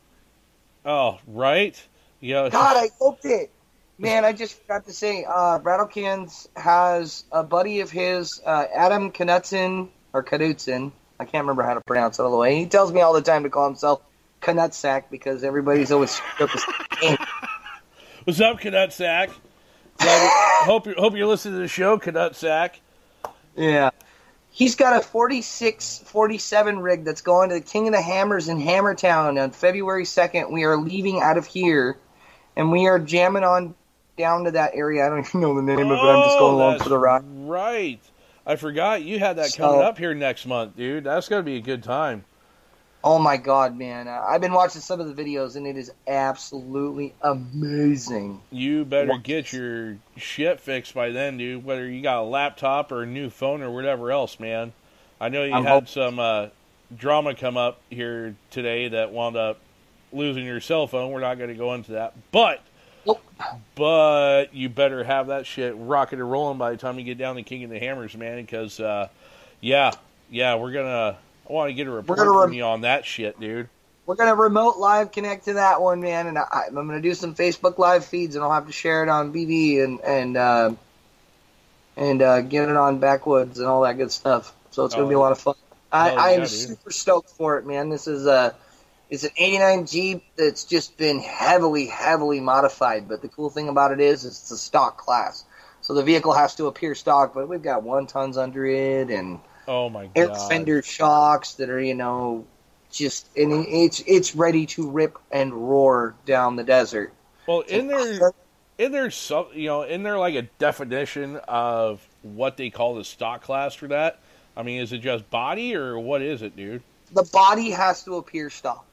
Speaker 1: Oh, right. Yeah.
Speaker 3: God, I hoped it. Man, I just forgot to say, uh, Rattle Cans has a buddy of his, uh, Adam Knutson, or Knutson. I can't remember how to pronounce it all the way. He tells me all the time to call himself Knutsack because everybody's always screwed up his name.
Speaker 1: What's up, Cadet Sack? Hope you hope you're listening to the show, Cadet Sack.
Speaker 3: Yeah. He's got a 46 47 rig that's going to the King of the Hammers in Hammertown on February 2nd. We are leaving out of here and we are jamming on down to that area. I don't even know the name of it. I'm just going
Speaker 1: Oh,
Speaker 3: along for the ride.
Speaker 1: Right. I forgot you had that
Speaker 3: So-
Speaker 1: coming up here next month, dude. That's gonna be a good time.
Speaker 3: Oh my god, man. Uh, I've been watching some of the videos and it is absolutely amazing.
Speaker 1: You better
Speaker 3: What?
Speaker 1: get your shit fixed by then, dude. Whether you got a laptop or a new phone or whatever else, man. I know you
Speaker 3: I'm
Speaker 1: had
Speaker 3: hope-
Speaker 1: some uh, drama come up here today that wound up losing your cell phone. We're not going to go into that, but
Speaker 3: Nope.
Speaker 1: but you better have that shit rocking and rolling by the time you get down to King of the Hammers, man. Because uh, yeah, yeah, we're gonna. I want to get a report
Speaker 3: gonna
Speaker 1: from you on that shit, dude.
Speaker 3: We're going to remote live connect to that one, man. And I, I'm going to do some Facebook live feeds and I'll have to share it on BV and, and, uh, and uh, get it on Backwoods and all that good stuff. So it's going
Speaker 1: Oh,
Speaker 3: to be a lot of fun. I,
Speaker 1: hell
Speaker 3: I am
Speaker 1: dude.
Speaker 3: super stoked for it, man. This is a. It's an 89 Jeep that's just been heavily, heavily modified. But the cool thing about it is, it's a stock class. So the vehicle has to appear stock, but we've got one tons under it and
Speaker 1: Oh my
Speaker 3: air
Speaker 1: god.
Speaker 3: fender shocks that are, you know, just and it's it's ready to rip and roar down the desert.
Speaker 1: Well, in there, in there, some you know, in there like a definition of what they call the stock class for that. I mean, is it just body or what is it, dude?
Speaker 3: the body has to appear stock.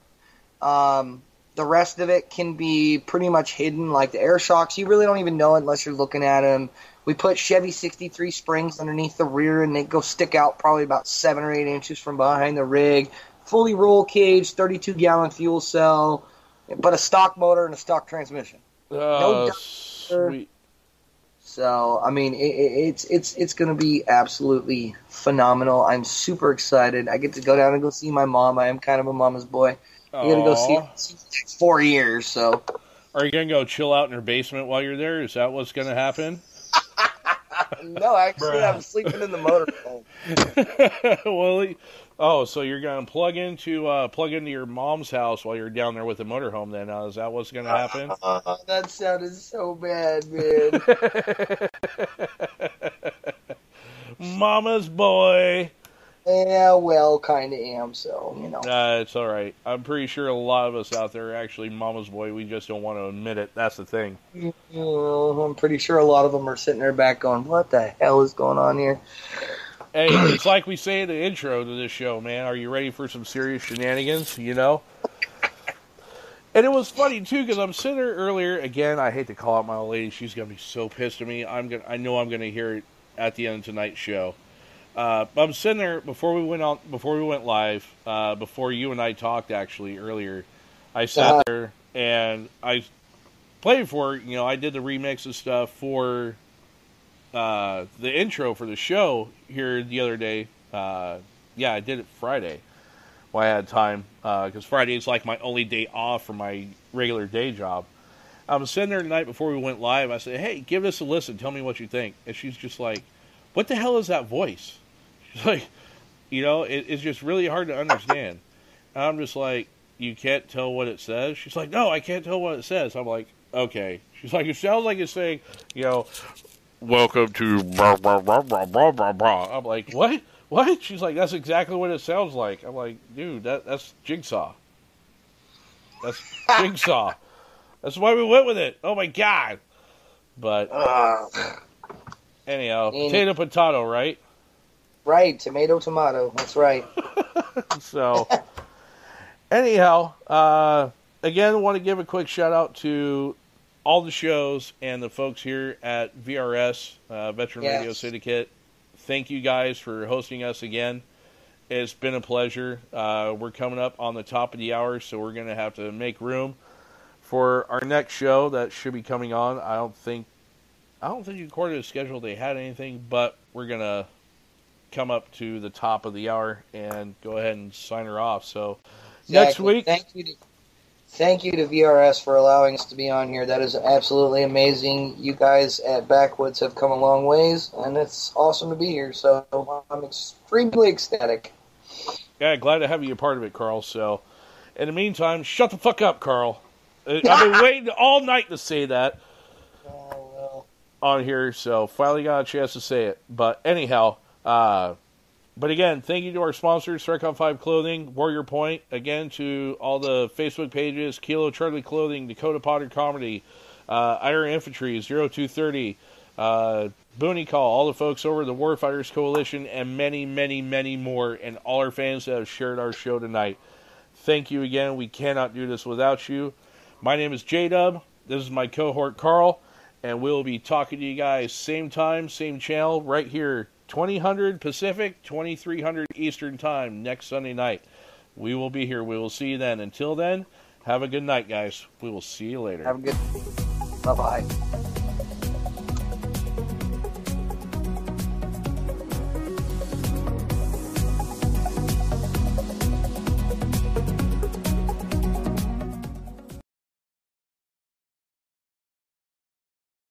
Speaker 3: Um, the rest of it can be pretty much hidden, like the air shocks. You really don't even know it unless you're looking at them. We put Chevy 63 springs underneath the rear, and they go stick out probably about seven or eight inches from behind the rig. Fully roll cage, 32 gallon fuel cell, but a stock motor and a stock transmission.
Speaker 1: Oh,
Speaker 3: doubt.
Speaker 1: sweet.
Speaker 3: So I mean, it, it, it's it's it's going to be absolutely phenomenal. I'm super excited. I get to go down and go see my mom. I am kind of a mama's boy. I got to go see see four years. So
Speaker 1: Are you gonna go chill out in her basement while you're there? Is that what's gonna happen?
Speaker 3: no, actually,
Speaker 4: Bruh.
Speaker 3: I'm sleeping in the motorhome.
Speaker 1: well, oh, so you're gonna plug into uh, plug into your mom's house while you're down there with the motorhome? Then uh, is that what's gonna happen?
Speaker 3: Uh, that sounded so bad, man.
Speaker 1: Mama's boy.
Speaker 3: Yeah, well, kind of am. So you know.
Speaker 1: Uh, it's all right. I'm pretty sure a lot of us out there are actually mama's boy. We just don't want to admit it. That's the thing.
Speaker 3: Well, I'm pretty sure a lot of them are sitting there back going, "What the hell is going on here?"
Speaker 1: Hey, it's like we say in the intro to this show, man. Are you ready for some serious shenanigans? You know. And it was funny too because I'm sitting there earlier. Again, I hate to call out my old lady. She's gonna be so pissed at me. I'm gonna. I know I'm gonna hear it at the end of tonight's show. Uh, I'm sitting there before we went on. Before we went live. Uh, before you and I talked actually earlier. I sat
Speaker 3: Uh-huh.
Speaker 1: there and I played for you know I did the remix of stuff for uh, the intro for the show here the other day. Uh, yeah, I did it Friday. While I had time because Friday is like my only day off from my regular day job. I was sitting there the night before we went live. I said, "Hey, give this a listen. Tell me what you think." And she's just like, "What the hell is that voice?" She's like, "You know, it, it's just really hard to understand." And I'm just like, "You can't tell what it says." She's like, "No, I can't tell what it says." I'm like, "Okay." She's like, "It sounds like it's saying, you know, welcome to blah blah blah blah blah blah blah." I'm like, "What?" What? She's like, that's exactly what it sounds like. I'm like, dude, that that's Jigsaw. That's Jigsaw. That's why we went with it. Oh my god. But
Speaker 3: Uh,
Speaker 1: anyhow, potato potato, right?
Speaker 3: Right, tomato, tomato. That's right.
Speaker 1: So anyhow, uh again want to give a quick shout out to all the shows and the folks here at VRS, uh, Veteran
Speaker 3: Yes.
Speaker 1: Radio Syndicate. Thank you guys for hosting us again. It's been a pleasure. Uh, we're coming up on the top of the hour, so we're going to have to make room for our next show that should be coming on. I don't think, I don't think according to the schedule they had anything, but we're going to come up to the top of the hour and go ahead and sign her off. So next week,
Speaker 3: Thank you to Thank you to VRS for allowing us to be on here. That is absolutely amazing. You guys at Backwoods have come a long ways, and it's awesome to be here. So I'm extremely ecstatic.
Speaker 1: Yeah, glad to have you a part of it, Carl. So, in the meantime, shut the fuck up, Carl. Uh, I've been waiting all night to say that
Speaker 3: Oh, well.
Speaker 1: on here, so finally got a chance to say it. But anyhow, uh, but again, thank you to our sponsors, Strikeout 5 Clothing, Warrior Point, again to all the Facebook pages, Kilo Charlie Clothing, Dakota Potter Comedy, uh, Iron Infantry, 0230, uh, Booney Call, all the folks over the Warfighters Coalition, and many, many, many more, and all our fans that have shared our show tonight. Thank you again. We cannot do this without you. My name is J Dub. This is my cohort Carl, and we'll be talking to you guys same time, same channel, right here, 2000 Pacific, 2300 Eastern Time next Sunday night. We will be here. We will see you then. Until then, have a good night, guys. We will see you later.
Speaker 3: Have a good. Bye bye.